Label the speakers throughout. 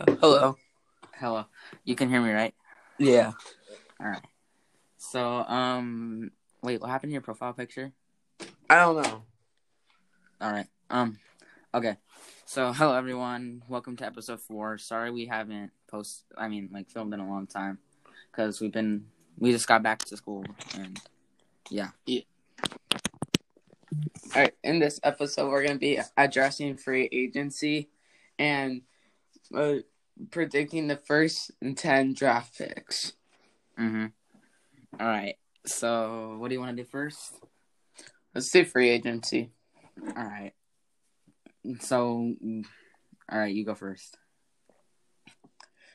Speaker 1: Hello.
Speaker 2: Hello. You can hear me, right?
Speaker 1: Yeah.
Speaker 2: All right. So, um, wait, what happened to your profile picture?
Speaker 1: I don't know.
Speaker 2: All right. Um, okay. So, hello everyone. Welcome to episode four. Sorry we haven't post. I mean, like filmed in a long time because we've been we just got back to school and yeah. yeah.
Speaker 1: All right. In this episode, we're going to be addressing free agency and uh, predicting the first 10 draft picks.
Speaker 2: Mm-hmm. All right. So, what do you want to do first?
Speaker 1: Let's do free agency.
Speaker 2: All right. So, all right, you go first.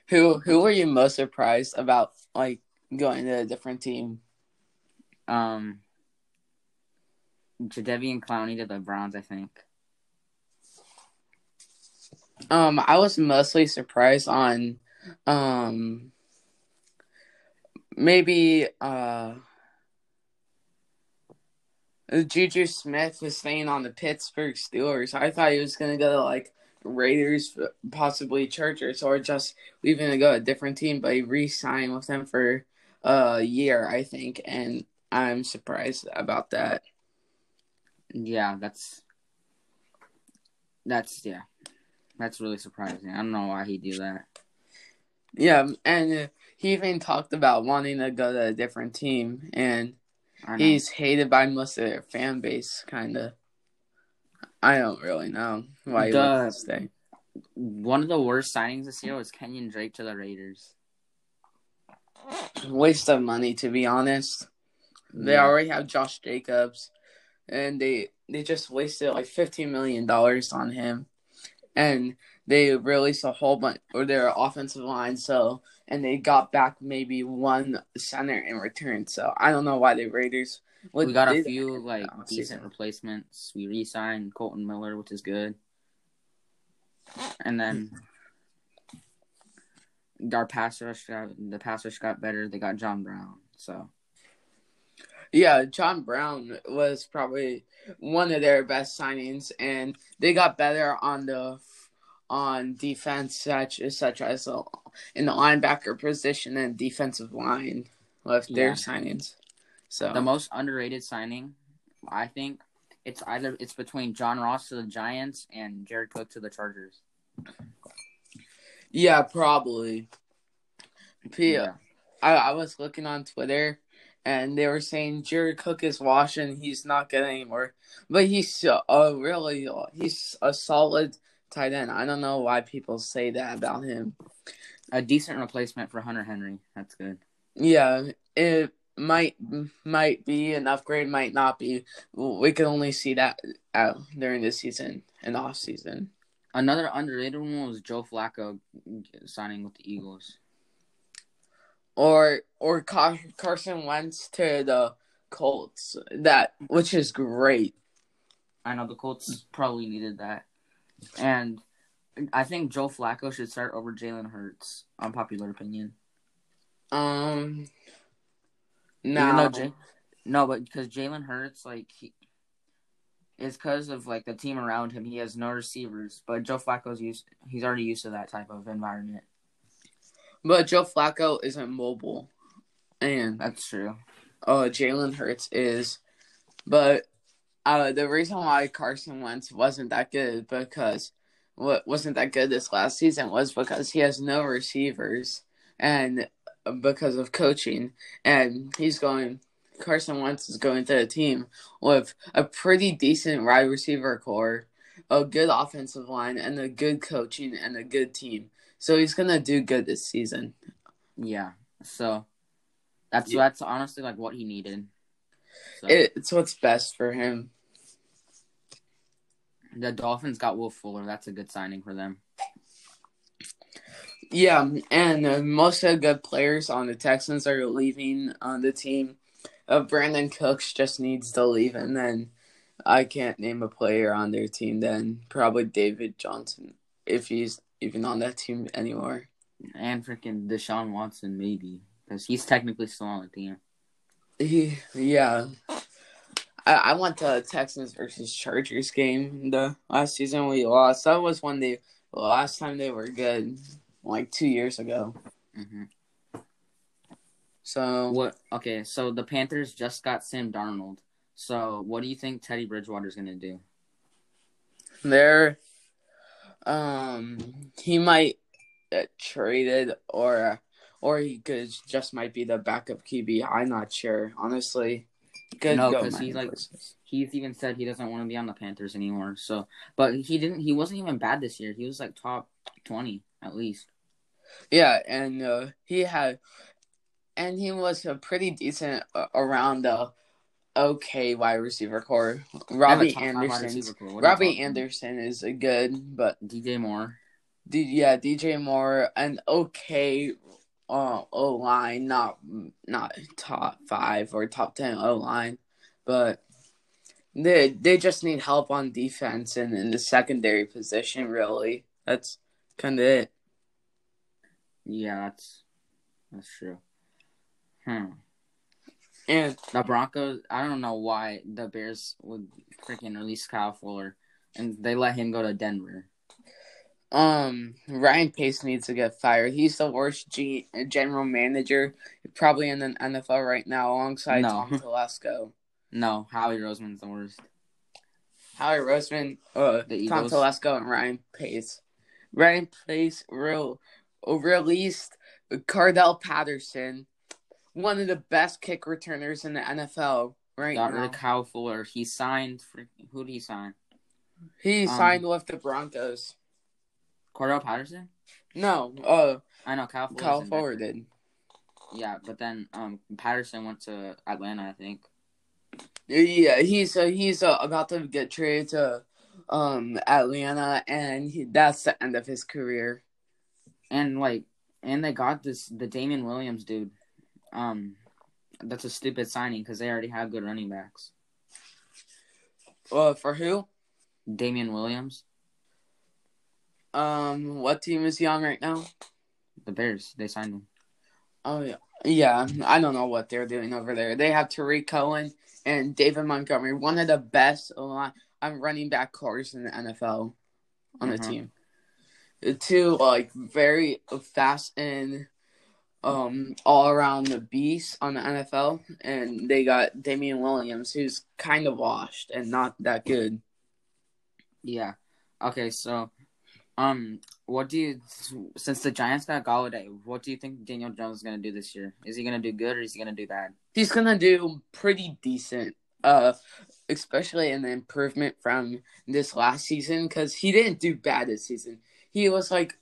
Speaker 1: Who who were you most surprised about like going to a different team?
Speaker 2: Um, Jadeveon Clowney to the Browns, I think.
Speaker 1: Um, I was mostly surprised on, um, maybe uh, Juju Smith was staying on the Pittsburgh Steelers. I thought he was gonna go to like Raiders, possibly Chargers, or just leaving to go a different team. But he re-signed with them for a year, I think, and I'm surprised about that.
Speaker 2: Yeah, that's that's yeah, that's really surprising. I don't know why he do that.
Speaker 1: Yeah, and uh, he even talked about wanting to go to a different team, and he's hated by most of their fan base, kind of. I don't really know why he
Speaker 2: The-
Speaker 1: wants to stay.
Speaker 2: one of the worst signings this year was Kenyon Drake to the Raiders.
Speaker 1: Waste of money, to be honest. They
Speaker 2: Yeah.
Speaker 1: already have Josh Jacobs, and they they just wasted like fifteen million dollars on him, and they released a whole bunch or their offensive line. So and they got back maybe one center in return. So I don't know why the Raiders.
Speaker 2: we got a few like decent replacements. We re-signed Kolton Miller, which is good, and then our pass rush got the pass rush got better. They got John Brown, so
Speaker 1: Yeah, John Brown was probably one of their best signings, and they got better on the on defense, such such as uh, in the linebacker position and defensive line with their
Speaker 2: Yeah.
Speaker 1: signings. So
Speaker 2: the most underrated signing, I think, it's either it's between John Ross to the Giants and Jared Cook to the Chargers.
Speaker 1: yeah, probably. P-
Speaker 2: Yeah.
Speaker 1: I, I was looking on Twitter, and they were saying Jared Cook is washed and he's not good anymore. But he's a really he's a solid tight end. I don't know why people say that about him.
Speaker 2: A decent replacement for Hunter Henry. That's good.
Speaker 1: Yeah, it might might be an upgrade, might not be. We can only see that out during the season and off season.
Speaker 2: Another underrated one was Joe Flacco signing with the Eagles.
Speaker 1: Or or Car- Carson Wentz to the Colts. That which is great.
Speaker 2: I know the Colts probably needed that. And I think Joe Flacco should start over Jalen Hurts, unpopular opinion.
Speaker 1: Um. No.
Speaker 2: Ja- no, but because Jalen Hurts, like, he, it's because of, like, the team around him. He has no receivers. But Joe Flacco's used, he's already used to that type of environment.
Speaker 1: But Joe Flacco isn't mobile, and
Speaker 2: That's true.
Speaker 1: uh, Jalen Hurts is. But uh, the reason why Carson Wentz wasn't that good because what wasn't that good this last season was because he has no receivers and because of coaching, and he's going. Carson Wentz is going to a team with a pretty decent wide receiver core, a good offensive line, and a good coaching and a good team. So he's gonna do good this season.
Speaker 2: Yeah. So, that's
Speaker 1: Yeah.
Speaker 2: that's honestly, like, what he needed. So,
Speaker 1: It's what's best for him.
Speaker 2: the Dolphins got Will Fuller. That's a good signing for them.
Speaker 1: Yeah, and uh, most of the good players on the Texans are leaving on the team. Uh, Brandin Cooks just needs to leave, and then I can't name a player on their team. Then probably David Johnson, if he's even on that team anymore.
Speaker 2: And freaking Deshaun Watson, maybe. Because he's technically still on the team.
Speaker 1: He, yeah. I, I went to Texans versus Chargers game the last season we lost. That was when they last time they were good. like two years ago.
Speaker 2: hmm
Speaker 1: So
Speaker 2: What? Okay, so the Panthers just got Sam Darnold. So what do you think Teddy Bridgewater's gonna do?
Speaker 1: they're um he might get traded or or he could just might be the backup QB. I'm not sure, honestly. Could
Speaker 2: No,
Speaker 1: go
Speaker 2: 'cause
Speaker 1: many
Speaker 2: he's, like-
Speaker 1: places.
Speaker 2: He's even said he doesn't want to be on the Panthers anymore. So, but he didn't. He wasn't even bad this year. He was like top twenty at least.
Speaker 1: Yeah, and uh, he had, and he was a pretty decent uh, around the okay wide receiver core.
Speaker 2: They have a
Speaker 1: Robbie
Speaker 2: top five wide
Speaker 1: Anderson.
Speaker 2: receiver core. What are you
Speaker 1: Robbie? Anderson is a good, but
Speaker 2: DJ Moore.
Speaker 1: D- yeah, DJ Moore, an okay uh, O line, not not top five or top ten O line, but they they just need help on defense and in the secondary position. Really, that's kind of it.
Speaker 2: Yeah, that's that's true. Hmm.
Speaker 1: And
Speaker 2: The Broncos. I don't know why the Bears would freaking release Kyle Fuller, and they let him go to Denver.
Speaker 1: um, Ryan Pace needs to get fired. He's the worst G- general manager probably in the NFL right now, alongside
Speaker 2: No.
Speaker 1: Tom Telesco.
Speaker 2: No, Howie Roseman's the worst.
Speaker 1: Howie Roseman, uh, Tom. Telesco, and Ryan Pace. Ryan Pace real, released Cardell Patterson, one of the best kick returners in the NFL right
Speaker 2: Got
Speaker 1: now.
Speaker 2: Kyle Fuller. He signed. For, who did he sign?
Speaker 1: He
Speaker 2: um,
Speaker 1: signed with the Broncos.
Speaker 2: Cordell Patterson.
Speaker 1: No, uh,
Speaker 2: I know Kyle. Fuller's
Speaker 1: Kyle Fuller did.
Speaker 2: Yeah, but then um Patterson went to Atlanta, I think.
Speaker 1: Yeah, he's uh, he's uh, about to get traded to um Atlanta, and he, that's the end of his career.
Speaker 2: And like, and they got this the Damien Williams dude. Um, that's a stupid signing because they already have good running backs.
Speaker 1: Uh, for who?
Speaker 2: Damien Williams,
Speaker 1: Um, what team is he on right now?
Speaker 2: the Bears, they signed him.
Speaker 1: Oh yeah, yeah. I don't know what they're doing over there. They have Tarik Cohen and David Montgomery, one of the best line, um, running back cores in the NFL on the
Speaker 2: Mhm.
Speaker 1: team. The two like very fast and um all around the beast on the NFL, and they got Damien Williams, who's kind of washed and not that good.
Speaker 2: Yeah. Okay, so, um, what do you since the Giants got Golladay, what do you think Daniel Jones is gonna do this year? Is he gonna do good or is he gonna do bad?
Speaker 1: he's gonna do pretty decent uh especially in the improvement from this last season because he didn't do bad this season he was like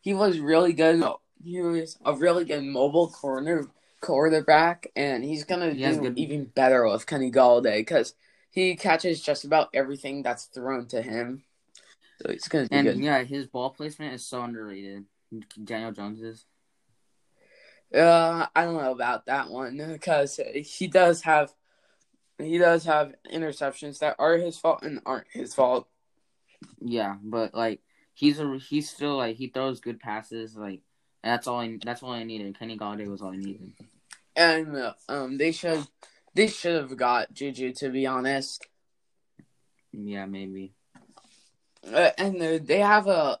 Speaker 1: he was really good he was a really good mobile corner quarterback and he's gonna
Speaker 2: He
Speaker 1: do even better with kenny golladay because he catches just about everything that's thrown to him so he's gonna
Speaker 2: And
Speaker 1: good
Speaker 2: yeah, his ball placement is so underrated. Daniel Jones is.
Speaker 1: Uh, I don't know about that one because he does have he does have interceptions that are his fault and aren't his fault.
Speaker 2: Yeah, but like he's a he's still like he throws good passes. Like and that's all I that's all I needed. Kenny Golladay was all I needed.
Speaker 1: And uh, um, they should they should have got Juju to be honest.
Speaker 2: Yeah, maybe.
Speaker 1: Uh, and uh, they have a,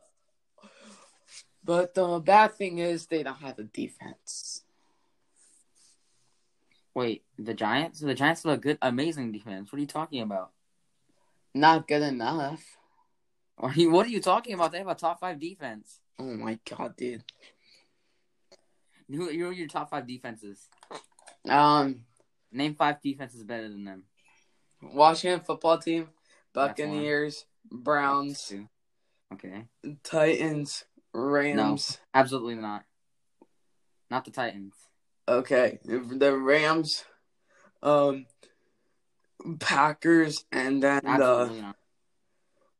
Speaker 1: but the bad thing is they don't have a defense.
Speaker 2: Wait, the Giants? The Giants have a good, amazing defense. What are you talking about?
Speaker 1: Not good enough.
Speaker 2: Are you, what are you talking about? They have a top five defense.
Speaker 1: Oh my god, dude.
Speaker 2: Who are your top five defenses?
Speaker 1: Um,
Speaker 2: Name five defenses better than them.
Speaker 1: Washington football team, Buccaneers, Browns,
Speaker 2: Okay.
Speaker 1: Titans, Rams.
Speaker 2: No, Absolutely not. Not the Titans.
Speaker 1: Okay, the Rams, um, Packers, and then the
Speaker 2: Absolutely not.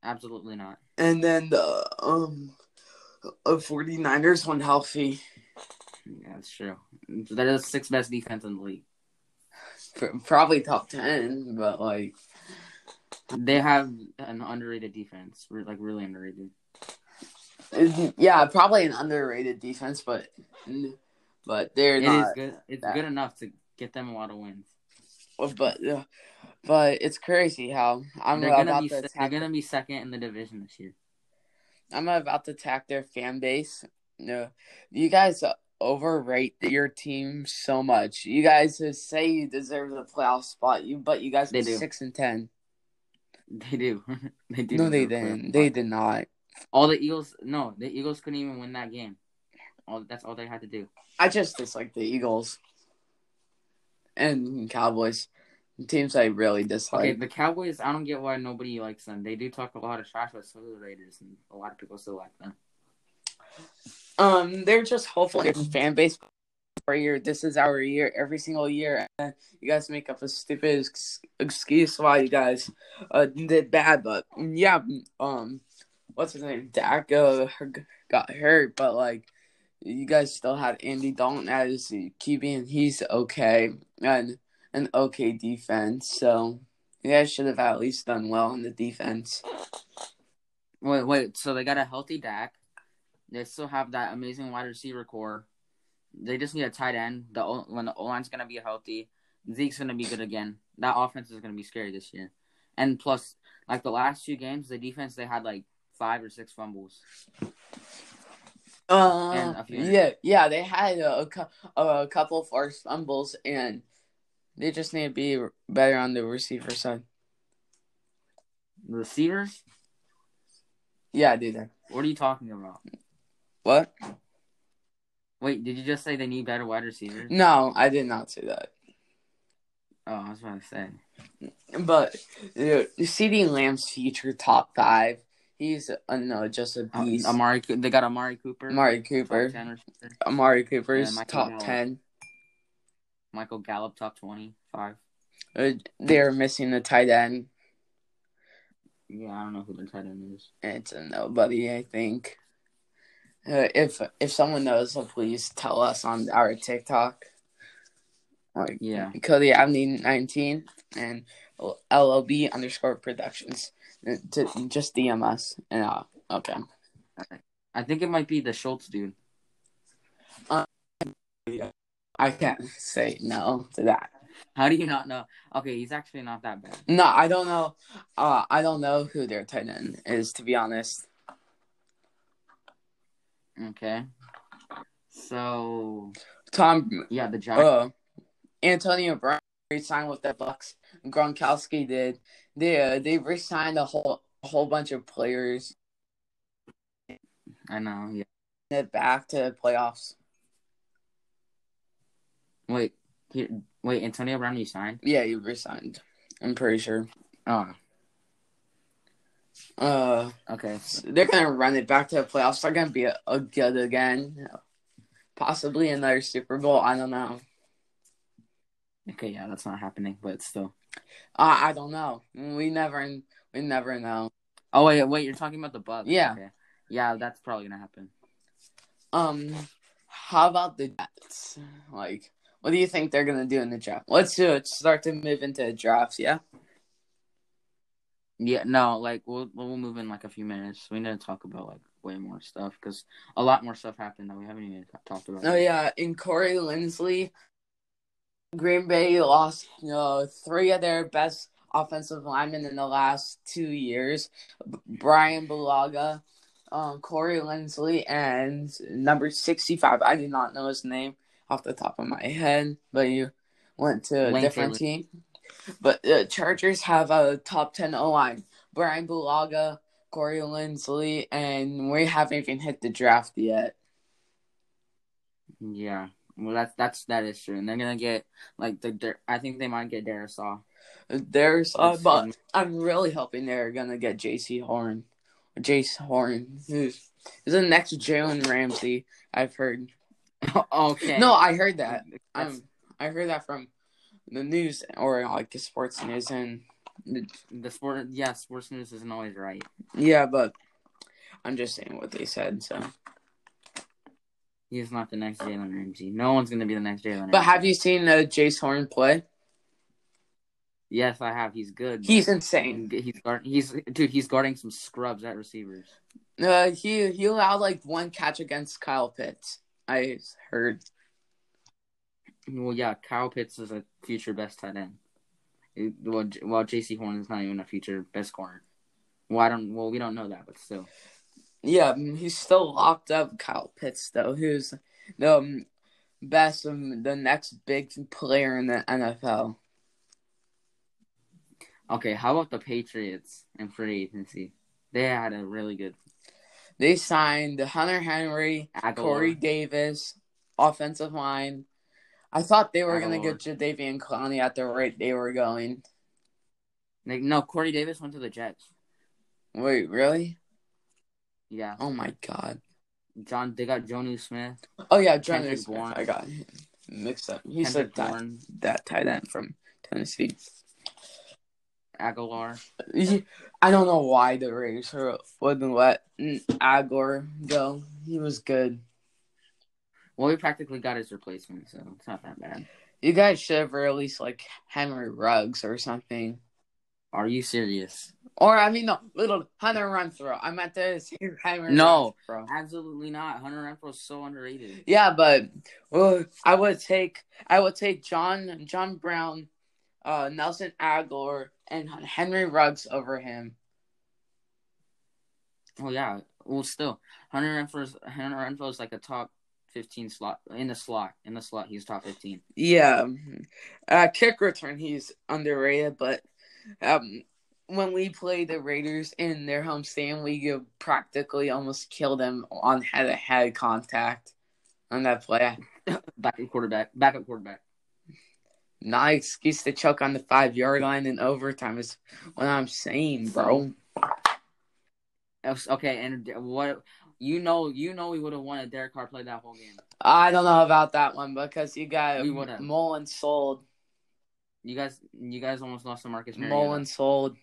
Speaker 2: Absolutely not.
Speaker 1: and then the um, uh, 49ers when healthy.
Speaker 2: Yeah, that's true. They're the sixth best defense in the league.
Speaker 1: Probably top ten, but like
Speaker 2: They have an underrated defense. Like really underrated.
Speaker 1: yeah, probably an underrated defense, but but they're
Speaker 2: It is
Speaker 1: not.
Speaker 2: good. It's
Speaker 1: that-
Speaker 2: good enough to get them a lot of wins.
Speaker 1: But but it's crazy how I'm
Speaker 2: they're gonna
Speaker 1: about
Speaker 2: be
Speaker 1: to
Speaker 2: they're gonna be second in the division this year.
Speaker 1: I'm about to attack their fan base No, you guys overrate your team so much. You guys say you deserve the playoff spot, you but you guys
Speaker 2: They do.
Speaker 1: six and ten.
Speaker 2: They do. they do.
Speaker 1: No, they
Speaker 2: deserve a playoff
Speaker 1: didn't. They did not.
Speaker 2: All the Eagles. No, the Eagles couldn't even win that game. All that's all they had to do.
Speaker 1: I just dislike the Eagles and Cowboys. Teams I really dislike.
Speaker 2: Okay, the Cowboys. I don't get why nobody likes them. They do talk a lot of trash, but so do the Raiders, and a lot of people still like them.
Speaker 1: Um, they're just hopefully a fan base for year. This is our year every single year. And you guys make up a stupid ex- excuse why you guys uh did bad, but yeah, um, what's his name? Dak uh, got hurt, but like you guys still had Andy Dalton as QB, and he's okay and an okay defense. So you guys should have at least done well in the defense.
Speaker 2: Wait, wait. So they got a healthy Dak. They still have that amazing wide receiver core. They just need a tight end. The O- when the O line's gonna be healthy, Zeke's gonna be good again. That offense is gonna be scary this year. And plus, like the last two games, the defense they had like five or six fumbles.
Speaker 1: Uh,
Speaker 2: And a few-
Speaker 1: yeah, yeah, they had a, a, a couple forced fumbles, and they just need to be better on the receiver side.
Speaker 2: Receivers?
Speaker 1: Yeah, dude.
Speaker 2: What are you talking about?
Speaker 1: What?
Speaker 2: Wait, did you just say they need better wide receivers?
Speaker 1: No, I did not say that.
Speaker 2: Oh, I was about to say.
Speaker 1: But dude, CeeDee Lamb's future top five. He's uh, no, just a
Speaker 2: Uh,
Speaker 1: beast.
Speaker 2: Amari, they got Amari Cooper.
Speaker 1: Amari Cooper.
Speaker 2: 10 receiver.
Speaker 1: Amari Cooper's
Speaker 2: Yeah,
Speaker 1: top
Speaker 2: Gallup.
Speaker 1: ten.
Speaker 2: Michael Gallup, top twenty-five.
Speaker 1: Uh, they're missing the tight end.
Speaker 2: Yeah, I don't know who the tight end is.
Speaker 1: It's a nobody, I think. Uh, if if someone knows, so please tell us on our TikTok. Like
Speaker 2: Yeah.
Speaker 1: Cody Abney nineteen and LOB underscore productions. Uh, To just DM us and uh, okay.
Speaker 2: I think it might be the Schultz dude.
Speaker 1: I can't say no to that.
Speaker 2: How do you not know? Okay, he's actually not that bad.
Speaker 1: No, I don't know. Uh, I don't know who their tight end is to be honest.
Speaker 2: Okay. So
Speaker 1: Tom,
Speaker 2: yeah, the Giants.
Speaker 1: uh, Antonio Brown signed with the Bucks. Gronkowski did. They uh, they re-signed a whole a whole bunch of players
Speaker 2: I know. Yeah.
Speaker 1: it back to the playoffs.
Speaker 2: Wait. Here, wait. Antonio Brown, you signed?
Speaker 1: Yeah, he re-signed. I'm pretty sure.
Speaker 2: Oh.
Speaker 1: Uh,
Speaker 2: Okay.
Speaker 1: they're gonna run it back to the playoffs. They're gonna be a, a good again. Possibly another Super Bowl. I don't know.
Speaker 2: Okay. Yeah, that's not happening, but still.
Speaker 1: Uh, I don't know. We never we never know.
Speaker 2: Oh wait, wait. You're talking about the Bucks?
Speaker 1: Yeah.
Speaker 2: Okay. Yeah, that's probably gonna happen.
Speaker 1: Um, how about the Jets? Like, what do you think they're gonna do in the draft? Let's do it. Start to move into the drafts. Yeah.
Speaker 2: Yeah. No, like we'll we'll move in like a few minutes. We need to talk about like way more stuff because a lot more stuff happened that we haven't even talked about.
Speaker 1: Oh yeah, in Corey Linsley, Green Bay lost you know three of their best offensive linemen in the last two years. B- Brian Bulaga, um, Corey Linsley, and number sixty-five. I do not know his name off the top of my head, but you went to a different team. But the Chargers have a top ten O line. Brian Bulaga, Corey Linsley, and we haven't even hit the draft yet.
Speaker 2: Yeah. Well, that's that's that is true, and they're gonna get like the. I think they might get Darrisaw.
Speaker 1: There's, uh, but I'm really hoping they're gonna get Jaycee Horn, Jace Horn, who's is the next Jalen Ramsey. I've heard.
Speaker 2: okay.
Speaker 1: No, I heard that. Um, I heard that from the news or like the sports news, and
Speaker 2: the the sport. Yeah, sports news isn't always right.
Speaker 1: yeah, but I'm just saying what they said. So,
Speaker 2: He's not the next Jalen Ramsey. No one's gonna be the next Jalen.
Speaker 1: But have you seen uh, Jace Horn play?
Speaker 2: Yes, I have. He's good.
Speaker 1: He's insane.
Speaker 2: He's guard. He's dude. He's guarding some scrubs at receivers.
Speaker 1: Uh, he he allowed like one catch against Kyle Pitts. I heard.
Speaker 2: Well, yeah, Kyle Pitts is a future best tight end. It- Well, J- well, Jaycee Horn is not even a future best corner. Well, I don't. Well, we don't know that, but still.
Speaker 1: Yeah, he's still locked up. Kyle Pitts, though, who's the um, best, um, the next big player in the NFL.
Speaker 2: Okay, how about the Patriots and free agency? They had a really good.
Speaker 1: They signed Hunter Henry,
Speaker 2: Agholor.
Speaker 1: Corey Davis, offensive line. I thought they were going to
Speaker 2: Agholor.
Speaker 1: get Jadeveon Clowney at the rate they were going.
Speaker 2: Like, no, Corey Davis went to the Jets.
Speaker 1: Wait, really?
Speaker 2: Yeah,
Speaker 1: Oh my god.
Speaker 2: John. They got Jonnu Smith.
Speaker 1: Oh yeah, John Smith.
Speaker 2: Bourne.
Speaker 1: I got him mixed up. He's
Speaker 2: Kendrick
Speaker 1: a that,
Speaker 2: Bourne,
Speaker 1: that tight end from Tennessee. Agholor. I don't know why the Raiders wouldn't let Agor go. He was good.
Speaker 2: Well, we practically got his replacement, so it's not that bad.
Speaker 1: You guys should have released like Henry Ruggs or something.
Speaker 2: Are you serious?
Speaker 1: Or I mean, no, little Hunter Renfrow. I meant to say Henry.
Speaker 2: No.
Speaker 1: Renfrow.
Speaker 2: Absolutely not. Hunter Renfrow is so underrated.
Speaker 1: Yeah, but well, I would take I would take John John Brown, uh, Nelson Agholor, and Henry Ruggs over him.
Speaker 2: Oh yeah. Well, still, Hunter Renfrow's Hunter Renfrow is like a top fifteen slot in the slot. In the slot, he's top fifteen.
Speaker 1: Yeah, uh, kick return he's underrated, but um, when we play the Raiders in their home stand we practically almost killed them on head-to-head contact on that play.
Speaker 2: Backup quarterback. Backup quarterback.
Speaker 1: Not excuse to choke on the five-yard line in overtime is what I'm saying, bro.
Speaker 2: Okay, and what you know, you know, we would have won if Derek Carr played that whole game.
Speaker 1: I don't know about that one because you got
Speaker 2: We would've.
Speaker 1: Mullen sold.
Speaker 2: You guys, you guys almost lost to Marcus Mariota.
Speaker 1: Mullen sold.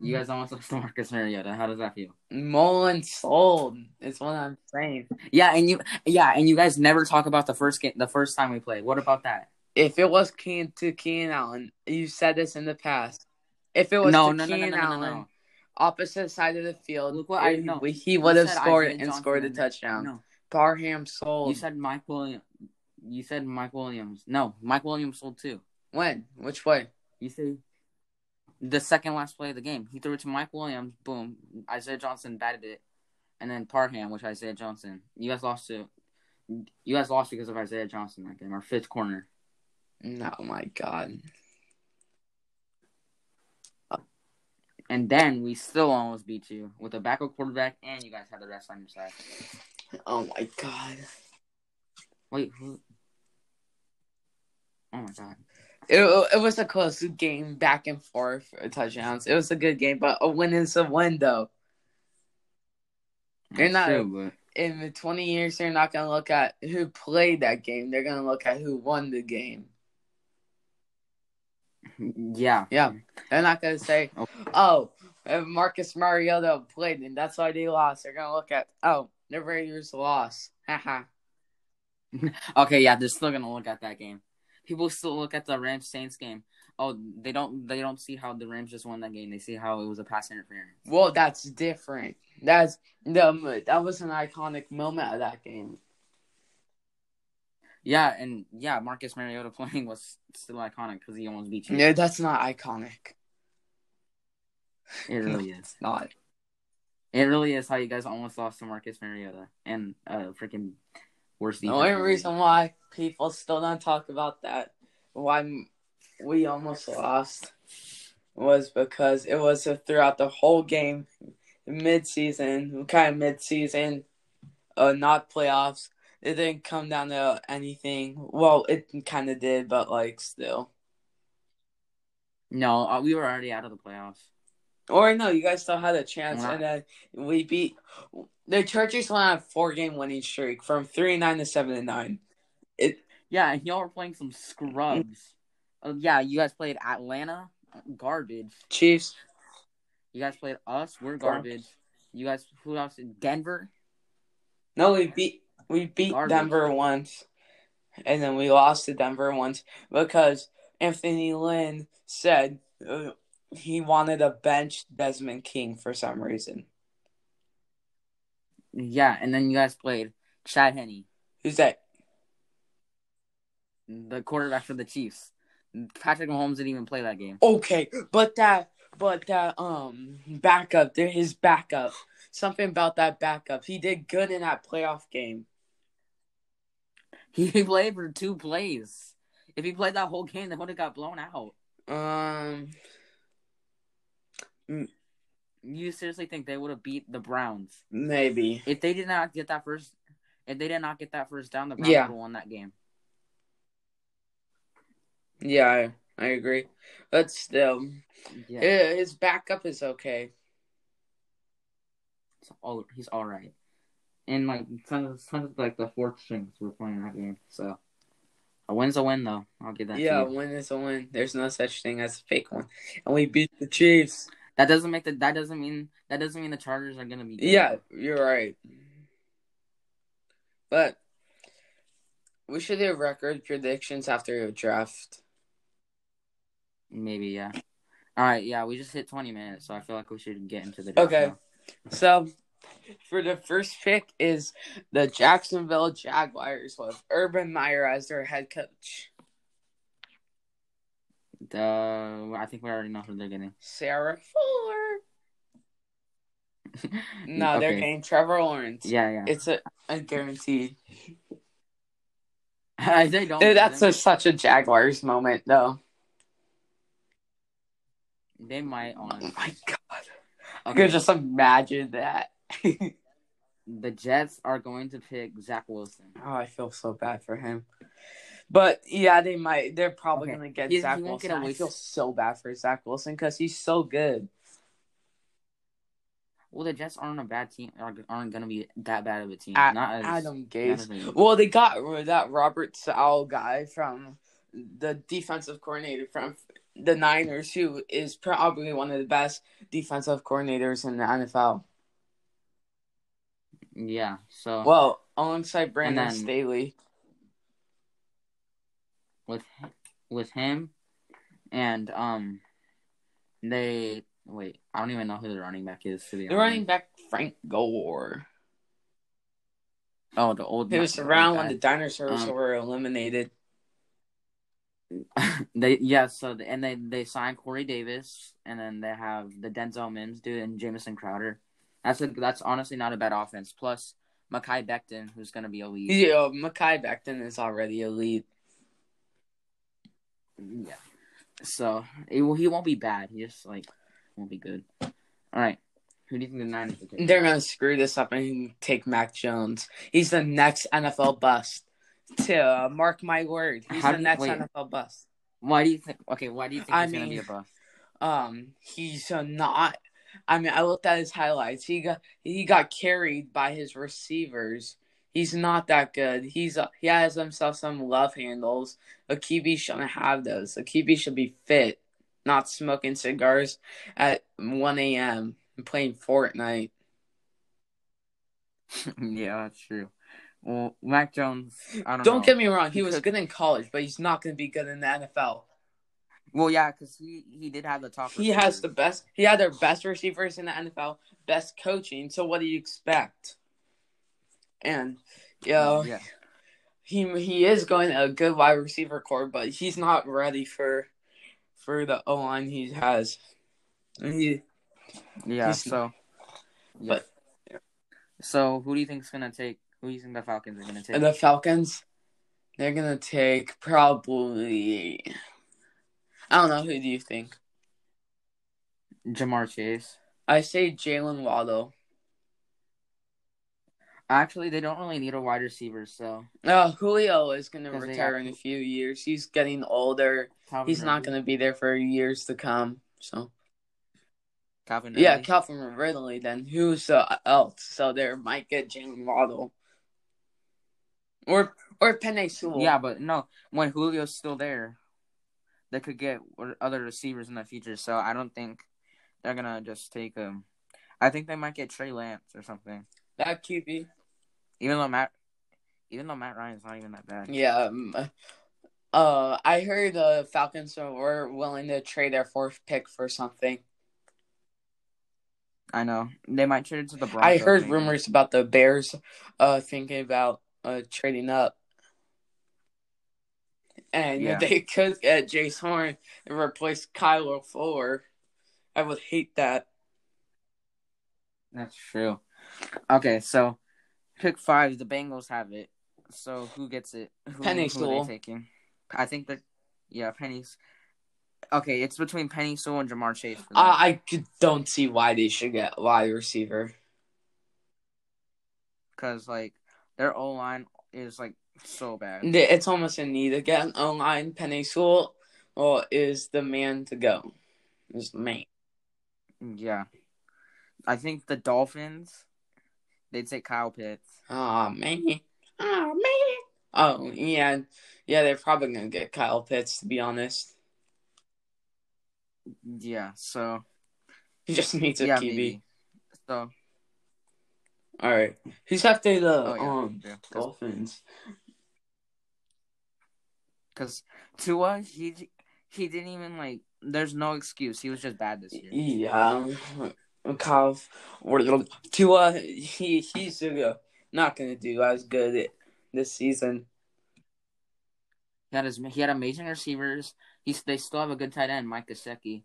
Speaker 2: You guys almost lost to Marcus Mariota. How does that feel?
Speaker 1: Mullen sold. Is what I'm saying.
Speaker 2: Yeah, and you, yeah, and you guys never talk about the first game, the first time we played. What about that?
Speaker 1: If it was Keen to Keenan Allen, you said this in the past. If it was
Speaker 2: No,
Speaker 1: to
Speaker 2: no, no, no,
Speaker 1: Keenan
Speaker 2: no, no,
Speaker 1: Allen,
Speaker 2: no.
Speaker 1: Opposite side of the field,
Speaker 2: Look what I
Speaker 1: he-
Speaker 2: know.
Speaker 1: he would have scored and
Speaker 2: Johnson
Speaker 1: scored a
Speaker 2: and-
Speaker 1: touchdown.
Speaker 2: No,
Speaker 1: Parham sold.
Speaker 2: you said Mike Williams. You said Mike Williams. No, Mike Williams sold too.
Speaker 1: when? Which way?
Speaker 2: You see, the second last play of the game, he threw it to Mike Williams. Boom, Isaiah Johnson batted it, and then Parham, which Isaiah Johnson. You guys lost to. You guys lost because of Isaiah Johnson that game, our fifth corner.
Speaker 1: Oh my God.
Speaker 2: And then we still almost beat you with a backup quarterback, and you guys had the rest on your side.
Speaker 1: Oh my God.
Speaker 2: Wait, who? Oh my god.
Speaker 1: It, it was a close game, back and forth uh, touchdowns. It was a good game, but a win is a win, though.
Speaker 2: That's
Speaker 1: not-
Speaker 2: true,
Speaker 1: In 20 years, they're not going to look at who played that game. They're going to look at who won the game.
Speaker 2: Yeah.
Speaker 1: Yeah. They're not going to say,
Speaker 2: Oh.
Speaker 1: Marcus Mariota played and that's why they lost. They're going to look at, oh, the Raiders lost. Haha.
Speaker 2: Okay, yeah, they're still gonna look at that game. People still look at the Rams Saints game. Oh, they don't. They don't see how the Rams just won that game. They see how it was a pass interference.
Speaker 1: well, that's different. That's the that was an iconic moment of that game.
Speaker 2: Yeah, and yeah, Marcus Mariota playing was still iconic because he almost beat you.
Speaker 1: Yeah, that's not iconic.
Speaker 2: It really is.
Speaker 1: Not.
Speaker 2: It really is how you guys almost lost to Marcus Mariota and uh freaking worst
Speaker 1: The only
Speaker 2: in the league.
Speaker 1: reason why people still don't talk about that, why we almost lost, was because it was a, throughout the whole game, mid-season, kind of mid-season, uh, not playoffs. It didn't come down to anything. Well, it kind of did, but like still.
Speaker 2: No, uh, we were already out of the playoffs.
Speaker 1: Or no, you guys still had a chance,
Speaker 2: Wow.
Speaker 1: and then we beat the Chargers. Went on a four-game winning streak from three and nine to seven and nine.
Speaker 2: It Yeah, and y'all were playing some scrubs. Uh, yeah, you guys played Atlanta, garbage.
Speaker 1: Chiefs.
Speaker 2: You guys played us, we're garbage. You guys, who else? Denver.
Speaker 1: No, we beat we beat
Speaker 2: Garbage.
Speaker 1: Denver once, and then we lost to Denver once because Anthony Lynn said uh, he wanted to bench Desmond King for some reason.
Speaker 2: Yeah, and then you guys played Chad Henne,
Speaker 1: Who's that?
Speaker 2: the quarterback for the Chiefs. Patrick Mahomes didn't even play that game.
Speaker 1: Okay, but that but that um backup, there his backup, something about that backup. He did good in that playoff game.
Speaker 2: He played for two plays. If he played that whole game, they would have got blown out.
Speaker 1: Um,
Speaker 2: You seriously think they would have beat the Browns
Speaker 1: maybe.
Speaker 2: if they did not get that first? If they did not get that first down, the Browns
Speaker 1: Yeah.
Speaker 2: would have won that game.
Speaker 1: Yeah, I, I agree. But still,
Speaker 2: Yeah,
Speaker 1: eh, his backup is okay.
Speaker 2: it's all, he's all right. And like some, some of like the fourth strings were playing that game, so a win's a win though. I'll give that.
Speaker 1: Yeah,
Speaker 2: to you.
Speaker 1: win is a win. There's no such thing as a fake one, and we beat the Chiefs.
Speaker 2: that doesn't make the that doesn't mean that doesn't mean the Chargers are gonna be. Good.
Speaker 1: Yeah, you're right. But we should do record predictions after the draft.
Speaker 2: maybe yeah. All right, yeah, we just hit twenty minutes, so I feel like we should get into the draft
Speaker 1: Okay.
Speaker 2: now.
Speaker 1: So, for the first pick is the Jacksonville Jaguars with Urban Meyer as their head coach.
Speaker 2: The I think we already know who they're getting.
Speaker 1: Sarah Fuller. No, they're getting Trevor Lawrence.
Speaker 2: Yeah, yeah.
Speaker 1: It's a, a guaranteed.
Speaker 2: they don't.
Speaker 1: That's a, such a Jaguars moment, though.
Speaker 2: they might
Speaker 1: Oh
Speaker 2: on.
Speaker 1: my god. I
Speaker 2: Okay.
Speaker 1: could just imagine that.
Speaker 2: The Jets are going to pick Zach Wilson.
Speaker 1: Oh, I feel so bad for him. But yeah, they might. They're probably
Speaker 2: Okay.
Speaker 1: gonna get
Speaker 2: He- he
Speaker 1: Zach
Speaker 2: won't
Speaker 1: Wilson.
Speaker 2: get
Speaker 1: I feel so bad for Zach Wilson because he's so good.
Speaker 2: Well, the Jets aren't a bad team. Aren't, to be that bad of a team.
Speaker 1: A-
Speaker 2: not as,
Speaker 1: Adam Gase.
Speaker 2: as
Speaker 1: Well, they got that Robert Sal guy from the defensive coordinator from the Niners, who is probably one of the best defensive coordinators in the NFL.
Speaker 2: Yeah. So
Speaker 1: Well, alongside Brandon
Speaker 2: then-
Speaker 1: Staley.
Speaker 2: with with him, and um, they wait. I don't even know who the running back is. To be
Speaker 1: The
Speaker 2: honest.
Speaker 1: running back Frank Gore.
Speaker 2: Oh, the old.
Speaker 1: It was around when the dinosaurs
Speaker 2: Um,
Speaker 1: were eliminated.
Speaker 2: they yeah. So and they they signed Corey Davis, and then they have the Denzel Mims dude and Jamison Crowder. That's a, that's honestly not a bad offense. Plus Mekhi Becton, who's gonna be elite.
Speaker 1: Yeah, Mekhi Becton is already elite.
Speaker 2: Yeah. So it, will- he won't be bad. He just like won't be good. All right. Who do you think the Niners will take?
Speaker 1: They're gonna screw this up and take Mac Jones. He's the next NFL bust. To uh, mark my word, he's
Speaker 2: How
Speaker 1: the next
Speaker 2: wait.
Speaker 1: NFL bust.
Speaker 2: Why do you think? Okay, why do you think
Speaker 1: I
Speaker 2: he's gonna be a bust?
Speaker 1: Um, he's uh, not. I mean, I looked at his highlights. He got he got carried by his receivers. He's not that good. He's he has himself some love handles. A QB shouldn't have those. A QB should be fit, not smoking cigars at one a.m. and playing Fortnite.
Speaker 2: yeah, that's true. Well, Mac Jones, I don't.
Speaker 1: Don't
Speaker 2: know.
Speaker 1: get me wrong. He was good in college, but he's not going to be good in the NFL.
Speaker 2: Well, yeah, because he he did have the top.
Speaker 1: He has the best. He had their best receivers in the NFL, best coaching. So what do you expect? And you know,
Speaker 2: Yeah.
Speaker 1: he he is going a good wide receiver core, but he's not ready for for the O line he has. He
Speaker 2: Yeah. So. Yeah.
Speaker 1: But-
Speaker 2: So who do you think's gonna take? Who do you think the Falcons are gonna take?
Speaker 1: the Falcons, they're gonna take probably. I don't know. Who do you think?
Speaker 2: Ja'Marr Chase.
Speaker 1: I say Jalen Waddle.
Speaker 2: Actually, they don't really need a wide receiver, so
Speaker 1: Uh, Julio is
Speaker 2: going to
Speaker 1: retire in a few years. He's getting older.
Speaker 2: Calvin
Speaker 1: He's not gonna be there for years to come. So
Speaker 2: Calvin.
Speaker 1: yeah,
Speaker 2: Ridley.
Speaker 1: Calvin Ridley. Then who's uh, else? So there might get Jalen Waddle or or Penei Sewell.
Speaker 2: Yeah, but no, when Julio's still there, they could get other receivers in the future. So I don't think they're gonna just take him. I think they might get Trey Lance or something.
Speaker 1: that QB.
Speaker 2: Even though Matt, even though Matt Ryan's not even that bad.
Speaker 1: Yeah. Um, uh, I heard the Falcons were willing to trade their fourth pick for something.
Speaker 2: I know they might trade it to the Broncos.
Speaker 1: I heard
Speaker 2: maybe.
Speaker 1: rumors about the Bears, uh, thinking about uh trading up. And
Speaker 2: Yeah.
Speaker 1: they could get Jace Horn and replace Kyler Fuller I would hate that.
Speaker 2: That's true. Okay, so pick five. The Bengals have it. So who gets it? Who, Penei
Speaker 1: Sewell.
Speaker 2: taking? I think that yeah, Penei's. Okay, it's between Penei Sewell and Ja'Marr Chase.
Speaker 1: Uh, I don't see why they should get wide receiver.
Speaker 2: because like their O line is like so bad.
Speaker 1: It's almost a need to get an O line. Penei Sewell well, is the man to go. Is the man.
Speaker 2: Yeah, I think the Dolphins. They'd say Kyle Pitts.
Speaker 1: Oh man. Oh man. Oh yeah, yeah. They're probably gonna get Kyle Pitts. To be honest,
Speaker 2: Yeah, so
Speaker 1: he just needs a
Speaker 2: yeah,
Speaker 1: QB.
Speaker 2: maybe. So
Speaker 1: All right. Who's after the
Speaker 2: Oh, yeah,
Speaker 1: um
Speaker 2: yeah,
Speaker 1: Dolphins?
Speaker 2: Because Tua he he didn't even like. There's no excuse. He was just bad this year.
Speaker 1: Yeah. Kyle. Or Tua. Uh, he he's not gonna do as good this season.
Speaker 2: He had his, he had amazing receivers. He's they still have a good tight end, Mike Gesicki,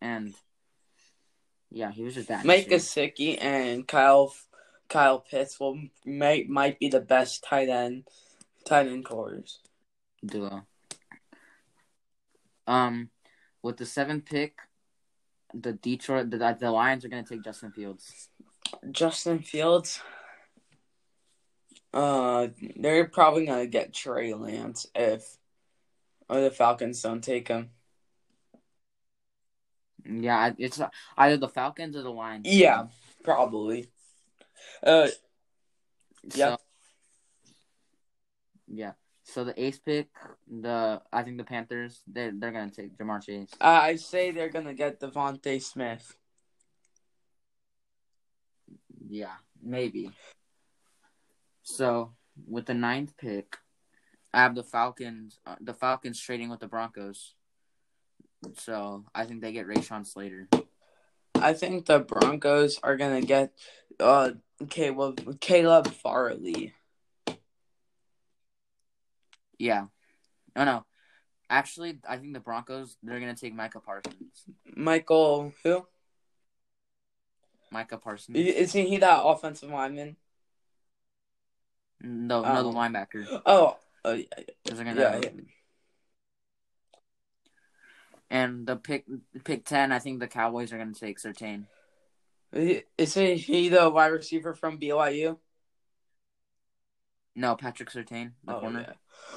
Speaker 2: and yeah, he was just bad.
Speaker 1: Mike. Gesicki and Kyle Kyle Pitts will might might be the best tight end tight end cores.
Speaker 2: Duo. Um, with the seventh pick, the Detroit the, the Lions are gonna take Justin Fields.
Speaker 1: Justin Fields. Uh, they're probably gonna get Trey Lance if or the Falcons don't take him.
Speaker 2: Yeah, it's either the Falcons or the Lions.
Speaker 1: Yeah, probably. Uh, yeah.
Speaker 2: So, yeah. So the ace pick, the I think the Panthers they they're gonna take Ja'Marr Chase.
Speaker 1: I say they're gonna get DeVonta Smith.
Speaker 2: Yeah, maybe. So with the ninth pick, I have the Falcons. Uh, the Falcons trading with the Broncos. So I think they get Rashawn Slater.
Speaker 1: I think the Broncos are gonna get uh Caleb Caleb Farley.
Speaker 2: Yeah. Oh no. Actually, I think the Broncos they're gonna take Micah Parsons.
Speaker 1: Michael who?
Speaker 2: Micah Parsons.
Speaker 1: Isn't he that offensive lineman?
Speaker 2: No, no, the
Speaker 1: Oh.
Speaker 2: linebacker.
Speaker 1: Oh, uh, yeah,
Speaker 2: gonna
Speaker 1: yeah,
Speaker 2: have- And the pick pick ten, I think the Cowboys are gonna take
Speaker 1: Surtain. Isn't he the wide receiver from BYU?
Speaker 2: No, Patrick Surtain, the
Speaker 1: Oh,
Speaker 2: corner.
Speaker 1: yeah.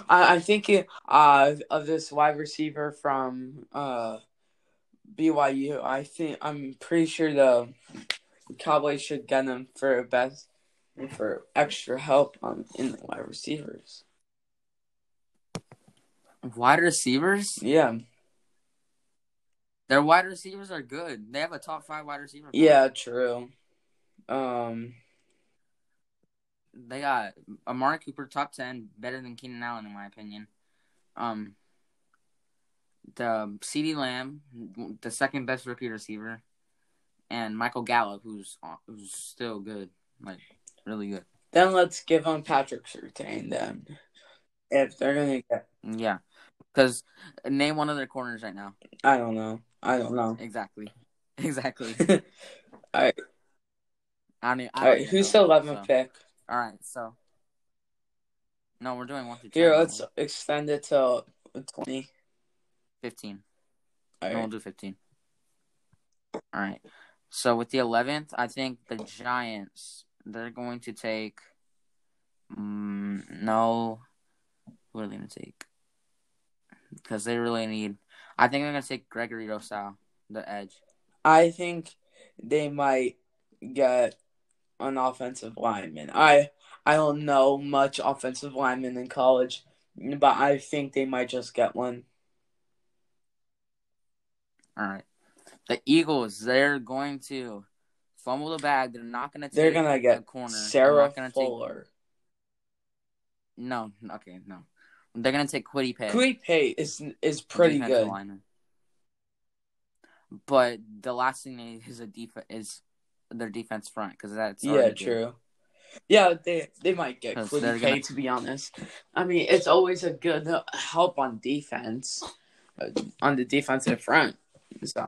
Speaker 1: I, I'm thinking uh, of this wide receiver from uh, BYU. I think I'm pretty sure the Cowboys should get him for best for extra help on in the wide receivers.
Speaker 2: Wide receivers?
Speaker 1: Yeah,
Speaker 2: Their wide receivers are good. They have a top five wide receiver.
Speaker 1: yeah, true. Um,
Speaker 2: They got Amari Cooper, top ten, better than Keenan Allen in my opinion. Um, the CeeDee Lamb, the second best rookie receiver, and Michael Gallup, who's who's still good, like really good.
Speaker 1: then let's give him Patrick Surtain. Then, if they're gonna get,
Speaker 2: Yeah, because name one of their corners right now.
Speaker 1: I don't know. I don't know.
Speaker 2: Exactly, exactly.
Speaker 1: All right,
Speaker 2: I don't, e- I don't
Speaker 1: right. Who's the eleventh
Speaker 2: so.
Speaker 1: pick?
Speaker 2: All right, so no, we're doing one through
Speaker 1: Here, let's extend it to twenty.
Speaker 2: fifteen.
Speaker 1: All
Speaker 2: No, we'll
Speaker 1: right.
Speaker 2: do 15. All right. So with the 11th, I think the Giants, they're going to take. Mm, no. Who are they going to take? Because they really need. I think they're going to take Gregory Rousseau, the edge.
Speaker 1: I think they might get an offensive lineman. I I don't know much offensive lineman in college, but I think they might just get one.
Speaker 2: All right. The Eagles, they're going to fumble the bag. They're not going to take
Speaker 1: They're gonna
Speaker 2: a
Speaker 1: get
Speaker 2: corner.
Speaker 1: Sarah
Speaker 2: gonna take-
Speaker 1: Fuller.
Speaker 2: No, okay, no. They're going to take Kwity Paye.
Speaker 1: Kui Pay is is pretty good.
Speaker 2: lineman. But the last thing they need is a def- is their defense front because that's
Speaker 1: Yeah,
Speaker 2: already good.
Speaker 1: true. Yeah, they they might get
Speaker 2: Kwity
Speaker 1: Paye
Speaker 2: gonna-
Speaker 1: to be honest. I mean, it's always a good help on defense, uh, on the defensive front. So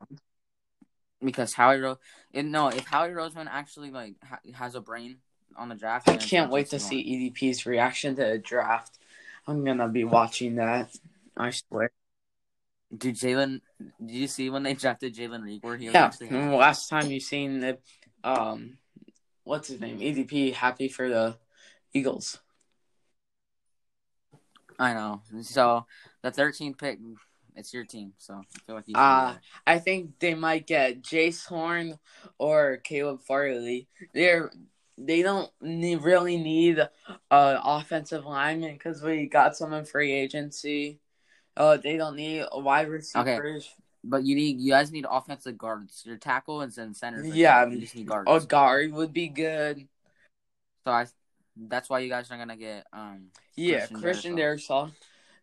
Speaker 2: because Howie Rose. No, if Howie Roseman actually like ha- has a brain on the draft,
Speaker 1: I can't wait to see EDP's reaction to the draft. I'm gonna be watching that. I swear.
Speaker 2: Dude, Jalen, did you see when they drafted Jalen Reagor? He
Speaker 1: Yeah. Last time you seen the um, what's his name? EDP happy for the Eagles.
Speaker 2: I know. So the 13th pick, it's your team. So I feel like you.
Speaker 1: Uh. I think they might get Jaycee Horn or Caleb Farley. They're they don't need, really need an offensive lineman because we got some in free agency. Uh, they don't need a wide receivers.
Speaker 2: But you need, you guys need offensive guards. Your tackle and then center.
Speaker 1: Yeah,
Speaker 2: you just need guards.
Speaker 1: A guard would be good.
Speaker 2: So I, that's why you guys are gonna get um.
Speaker 1: Yeah,
Speaker 2: Christian
Speaker 1: Christian Darrisaw.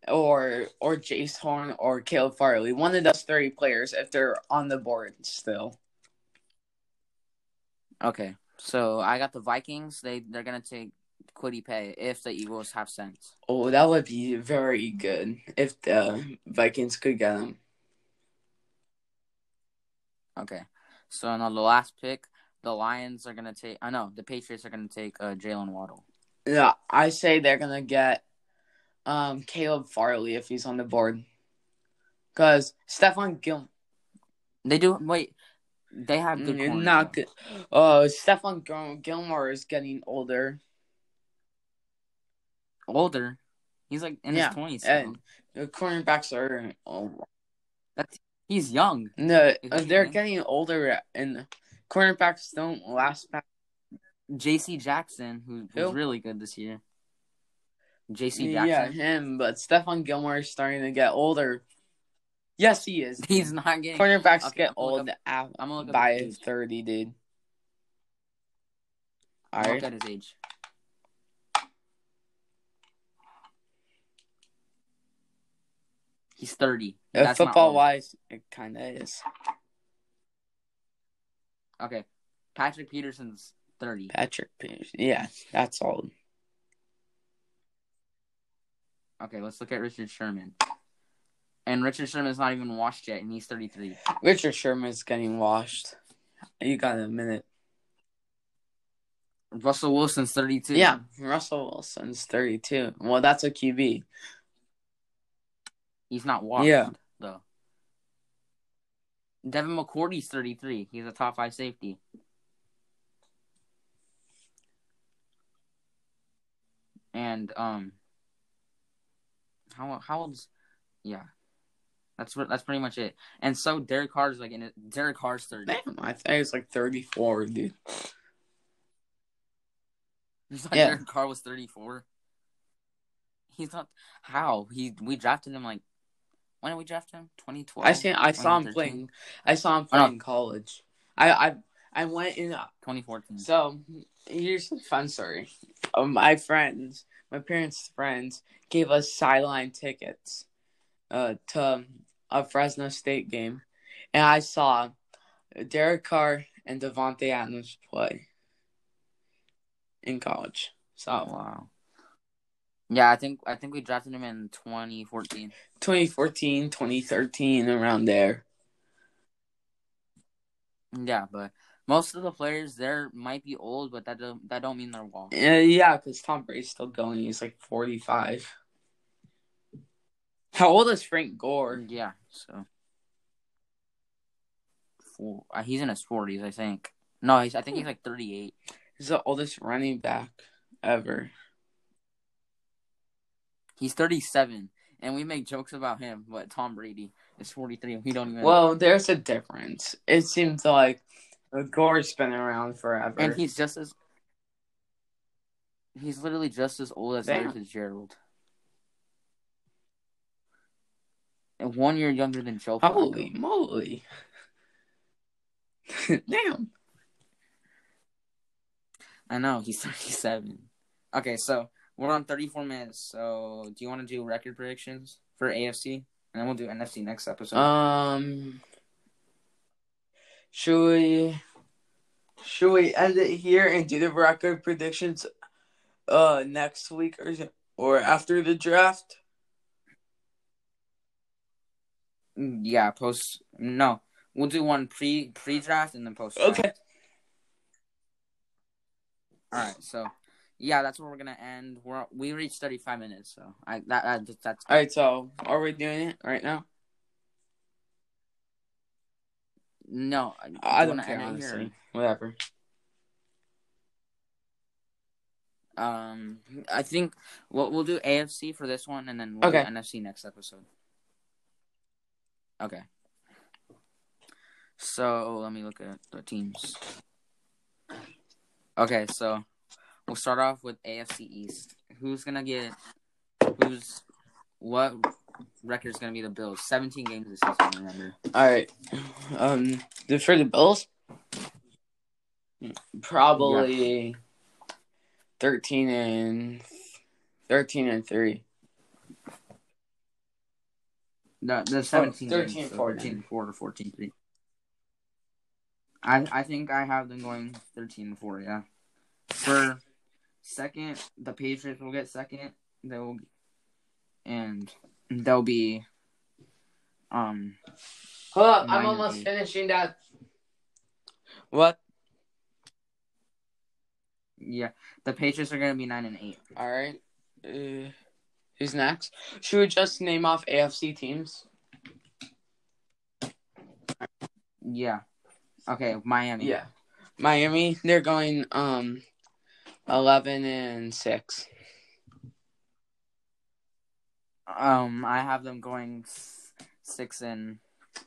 Speaker 1: Or or Jaycee Horn or Caleb Farley. One of those three players if they're on the board still.
Speaker 2: Okay, so I got the Vikings. They they're gonna take Kwity Paye if the Eagles have sense.
Speaker 1: Oh, that would be very good if the Vikings could get him.
Speaker 2: Okay, so on the last pick, the Lions are gonna take. I know the Patriots are gonna take uh, Jalen Waddle.
Speaker 1: Yeah, I say they're gonna get um Caleb Farley if he's on the board. Cause Stephon Gil
Speaker 2: They do wait. They have good.
Speaker 1: Mm,
Speaker 2: corners,
Speaker 1: not
Speaker 2: though.
Speaker 1: good. Oh, Stephon Gil- Gilmore is getting older.
Speaker 2: Older. He's like in
Speaker 1: Yeah,
Speaker 2: his twenties.
Speaker 1: and the cornerbacks are oh,
Speaker 2: He's young.
Speaker 1: no, uh, they're
Speaker 2: young?
Speaker 1: getting older, and cornerbacks don't last.
Speaker 2: J.C. Jackson, who was really good this year. J.C.
Speaker 1: Yeah,
Speaker 2: Jackson.
Speaker 1: him, but Stephon Gilmore is starting to get older. Yes, he is.
Speaker 2: He's not getting.
Speaker 1: Cornerbacks
Speaker 2: Okay,
Speaker 1: get
Speaker 2: I'm
Speaker 1: old
Speaker 2: up-
Speaker 1: af-
Speaker 2: I'm gonna look
Speaker 1: by
Speaker 2: his
Speaker 1: thirty, dude. All right.
Speaker 2: at his age. He's thirty.
Speaker 1: Uh,
Speaker 2: That's
Speaker 1: football wise, it kind of is.
Speaker 2: Okay, Patrick Peterson's thirty.
Speaker 1: Patrick Pierce. Yeah, that's old.
Speaker 2: Okay, let's look at Richard Sherman. And Richard Sherman's not even washed yet, and he's thirty-three.
Speaker 1: Richard Sherman's getting washed. You got a minute.
Speaker 2: Russell Wilson's thirty-two.
Speaker 1: Yeah, Russell Wilson's 32. Well, that's a QB.
Speaker 2: He's not washed.
Speaker 1: Yeah.
Speaker 2: though. Devin McCourty's thirty-three. He's a top five safety. And um, how how old's yeah, that's that's pretty much it. And so Derek Carr's like in it. Derek Carr's thirty.
Speaker 1: Damn, I think it's like 34, dude.
Speaker 2: You thought
Speaker 1: Yeah.
Speaker 2: Derek Carr was thirty-four. He's not. How he we drafted him like when did we draft him? Twenty twelve.
Speaker 1: I seen, I saw him playing. I saw him
Speaker 2: Oh, no.
Speaker 1: playing in college. I, I, I went in.
Speaker 2: Twenty fourteen.
Speaker 1: So here's a fun story. Um, my friends, my parents' friends, gave us sideline tickets uh, to a Fresno State game, and I saw Derek Carr and Davante Adams play in college. So
Speaker 2: Wow. Yeah, I think I think we drafted him in 2014.
Speaker 1: 2014, 2013, around there.
Speaker 2: Yeah, but most of the players there might be old, but that don't that don't mean they're washed.
Speaker 1: Uh, yeah, because Tom Brady's still going. He's like 45. How old is Frank Gore?
Speaker 2: Yeah, so Four, uh, he's in his 40s, I think. No, he's I think he's like 38.
Speaker 1: He's the oldest running back ever.
Speaker 2: He's 37, and we make jokes about him, but Tom Brady is 43. We don't even.
Speaker 1: Well, there's a difference. It seems like Gore's been around forever.
Speaker 2: and he's just as he's literally just as old as Larry. Fitzgerald. And one year younger than Joe. Flacco.
Speaker 1: Holy moly. Damn.
Speaker 2: I know he's 37. Okay, so we're on 34 minutes. So do you want to do record predictions for AFC, and then we'll do NFC next episode?
Speaker 1: Um should we should we end it here and do the record predictions uh next week or or after the draft?
Speaker 2: Yeah, post no. We'll do one pre pre draft and then post.
Speaker 1: Okay.
Speaker 2: All right. So, yeah, that's where we're gonna end. We're we reached thirty five minutes, so I that, that that's
Speaker 1: All right. So are we doing it right now?
Speaker 2: no. do you
Speaker 1: I don't care
Speaker 2: end it here?
Speaker 1: honestly. Whatever.
Speaker 2: Um, I think we'll we'll do AFC for this one, and then we'll
Speaker 1: Okay.
Speaker 2: do NFC next episode. Okay. So let me look at the teams. Okay, so we'll start off with AFC East. Who's gonna get? Who's what record is gonna be the Bills? Seventeen games this season. Remember?
Speaker 1: All right. Um, for the Bills, probably thirteen and thirteen and three.
Speaker 2: The the seventeen.
Speaker 1: 13,
Speaker 2: games, so
Speaker 1: 14.
Speaker 2: 13, four to fourteen three. I I think I have them going thirteen four. Yeah. For second, the Patriots will get second. They will, and they'll be. Um.
Speaker 1: Hold up, I'm almost
Speaker 2: eight.
Speaker 1: finishing that. What?
Speaker 2: Yeah, the Patriots are gonna be nine and eight.
Speaker 1: All right. Uh, who's next? Should we just name off AFC teams?
Speaker 2: Yeah. Okay, Miami.
Speaker 1: Yeah. Miami, they're going um eleven and six.
Speaker 2: Um, I have them going s- six and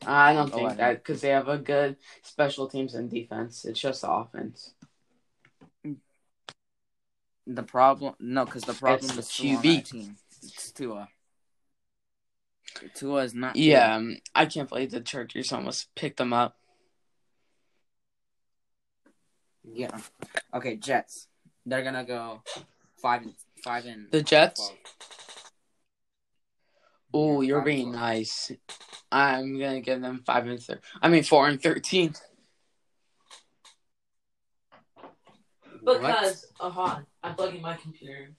Speaker 1: I don't think
Speaker 2: 11.
Speaker 1: that because they have a good special teams and defense. It's just offense.
Speaker 2: the problem. No, because the problem
Speaker 1: It's
Speaker 2: is
Speaker 1: the QB.
Speaker 2: team. It's Tua. Tua is not.
Speaker 1: Yeah, um, I can't believe the Chargers almost picked them up.
Speaker 2: Yeah. Okay, Jets. They're gonna go five and five and
Speaker 1: The Jets.
Speaker 2: 12.
Speaker 1: Oh,
Speaker 2: Yeah,
Speaker 1: you're being nice. I'm gonna give them five and thir- I mean four and thirteen. Because uh, hold on, I'm plugging my computer.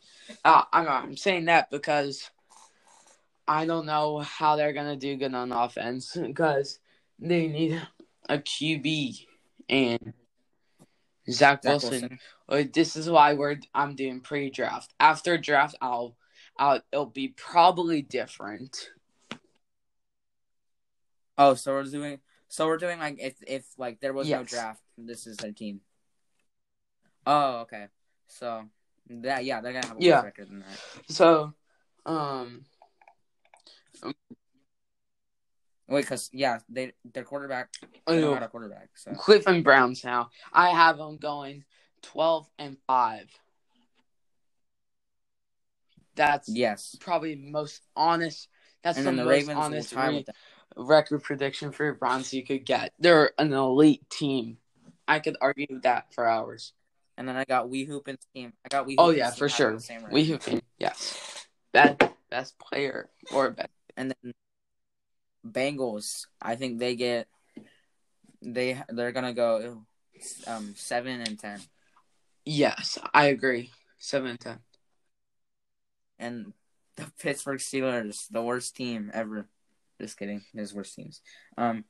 Speaker 1: Uh, I'm I'm saying that because I don't know how they're gonna do good on offense because they need a QB and Zach,
Speaker 2: Zach
Speaker 1: Wilson.
Speaker 2: Wilson.
Speaker 1: Uh, This is why we're I'm doing pre-draft. After draft, I'll, I'll it'll be probably different.
Speaker 2: Oh, so we're doing. So we're doing like if if like there was no draft, this is their team. Oh, okay. So that yeah, they're gonna have a
Speaker 1: Yeah.
Speaker 2: record than that.
Speaker 1: So, um,
Speaker 2: Wait, cause yeah, they their quarterback.
Speaker 1: Oh,
Speaker 2: They have a quarterback. So
Speaker 1: Cleveland Browns now. I have them going twelve and five. That's
Speaker 2: yes,
Speaker 1: probably most honest. That's
Speaker 2: and
Speaker 1: the,
Speaker 2: the
Speaker 1: most
Speaker 2: Ravens
Speaker 1: honest re- record prediction for Browns you could get. They're an elite team. I could argue that for hours.
Speaker 2: And then I got We Hoopin's team. I got We.
Speaker 1: Oh yeah, for sure. We been yes, best best player or best.
Speaker 2: and then Bengals. I think they get they they're gonna go um seven and ten,
Speaker 1: Yes, I agree. Seven and ten.
Speaker 2: and the Pittsburgh Steelers, the worst team ever. Just kidding, his worst teams. Um,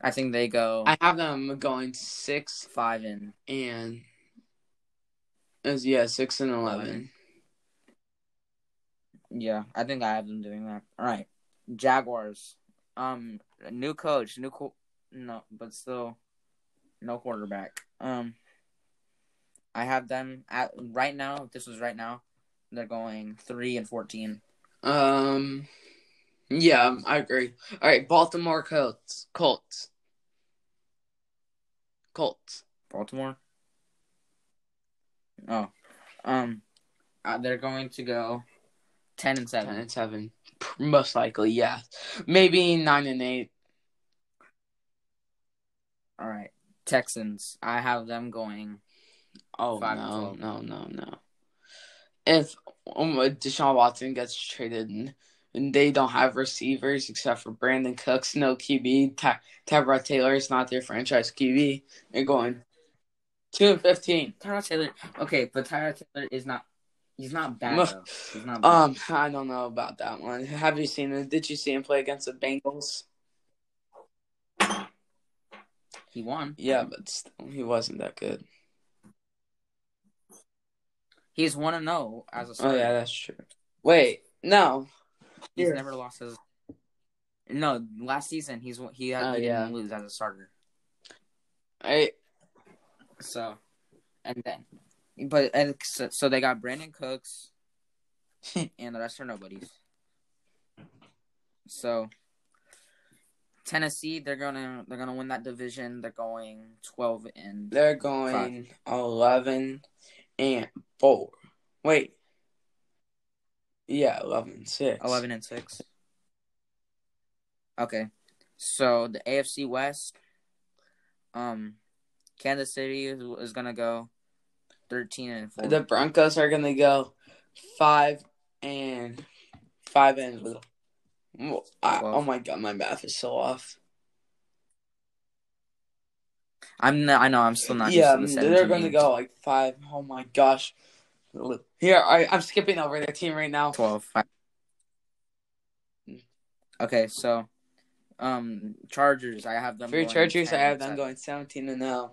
Speaker 2: I think they go
Speaker 1: I have them going six
Speaker 2: five and
Speaker 1: and as yeah six and eleven.
Speaker 2: Eleven. yeah. I think I have them doing that. All right, Jaguars. Um, new coach, new co- no, but still no quarterback. Um, I have them at right now. This was right now, they're going three and fourteen.
Speaker 1: Um, yeah, I agree. All right, Baltimore Colts. Colts. Colts.
Speaker 2: Baltimore. Oh, um, uh, they're going to go ten and
Speaker 1: Ten
Speaker 2: seven.
Speaker 1: and seven. Most likely, yeah. Maybe nine and eight.
Speaker 2: All right, Texans. I have them going.
Speaker 1: Oh no, no, no, no. If um, Deshaun Watson gets traded and, and they don't have receivers except for Brandin Cooks, no QB, Ty- Tyrod Taylor is not their franchise QB. They're going two and fifteen.
Speaker 2: Tyrod Taylor. Okay, but Tyrod Taylor is not. He's not bad though. He's not. Bad.
Speaker 1: Um, I don't know about that one. Have you seen him? Did you see him play against the Bengals?
Speaker 2: He won.
Speaker 1: Yeah, but still, he wasn't that good.
Speaker 2: He's one and zero as a Starter.
Speaker 1: Oh yeah, that's true. Wait, no.
Speaker 2: He's
Speaker 1: Here.
Speaker 2: never lost as. No, last season he's he, had,
Speaker 1: Oh,
Speaker 2: he
Speaker 1: yeah.
Speaker 2: didn't lose as a starter.
Speaker 1: I
Speaker 2: So, and then, but and so, they got Brandin Cooks, and the rest are nobodies. So, Tennessee, they're gonna they're gonna win that division. They're going twelve and
Speaker 1: they're going eleven and four. Wait. Yeah, 11 6.
Speaker 2: eleven and six. Okay, so the AFC West, um, Kansas City is, is gonna go thirteen and four.
Speaker 1: The Broncos are gonna go five and five and I, oh my god, my math is so off.
Speaker 2: I'm not, I know I'm still not.
Speaker 1: yeah,
Speaker 2: used to the
Speaker 1: they're gonna go like five. Oh my gosh. Here, I, I'm skipping over their team right now.
Speaker 2: 12. Five. Okay, so um Chargers, I have them
Speaker 1: For
Speaker 2: going
Speaker 1: Chargers, I have them going 17 and 0.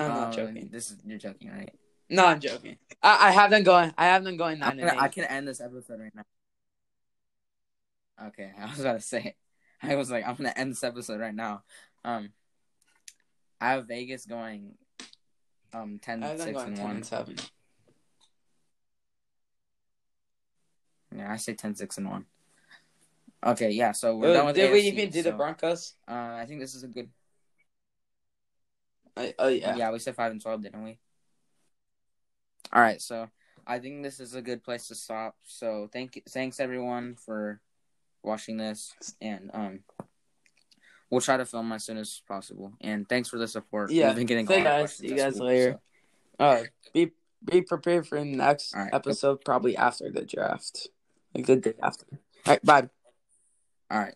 Speaker 1: I'm not
Speaker 2: Uh,
Speaker 1: joking.
Speaker 2: This is you're joking, right?
Speaker 1: No, I'm joking. I, I have them going. I have them going nine
Speaker 2: gonna, I can end this episode right now. Okay, I was about to say. I was like, I'm gonna end this episode right now. Um I have Vegas going um 10
Speaker 1: I
Speaker 2: 6
Speaker 1: going
Speaker 2: and
Speaker 1: 10
Speaker 2: 1.
Speaker 1: and seven.
Speaker 2: Yeah, I say 10 6 and 1. Okay, yeah, so we're
Speaker 1: Uh,
Speaker 2: done with
Speaker 1: did we even do the Broncos?
Speaker 2: Uh, I think this is a good.
Speaker 1: I, oh
Speaker 2: Yeah.
Speaker 1: yeah.
Speaker 2: we said five and twelve, didn't we? All right, so I think this is a good place to stop. So thank you, thanks everyone for watching this, and um, we'll try to film as soon as possible. And thanks for the support.
Speaker 1: Yeah,
Speaker 2: We've been getting
Speaker 1: thank guys. See you guys
Speaker 2: school,
Speaker 1: later.
Speaker 2: so-
Speaker 1: Uh, be be prepared for the next
Speaker 2: right.
Speaker 1: episode, probably after the draft, like the day after. All right, bye.
Speaker 2: All right.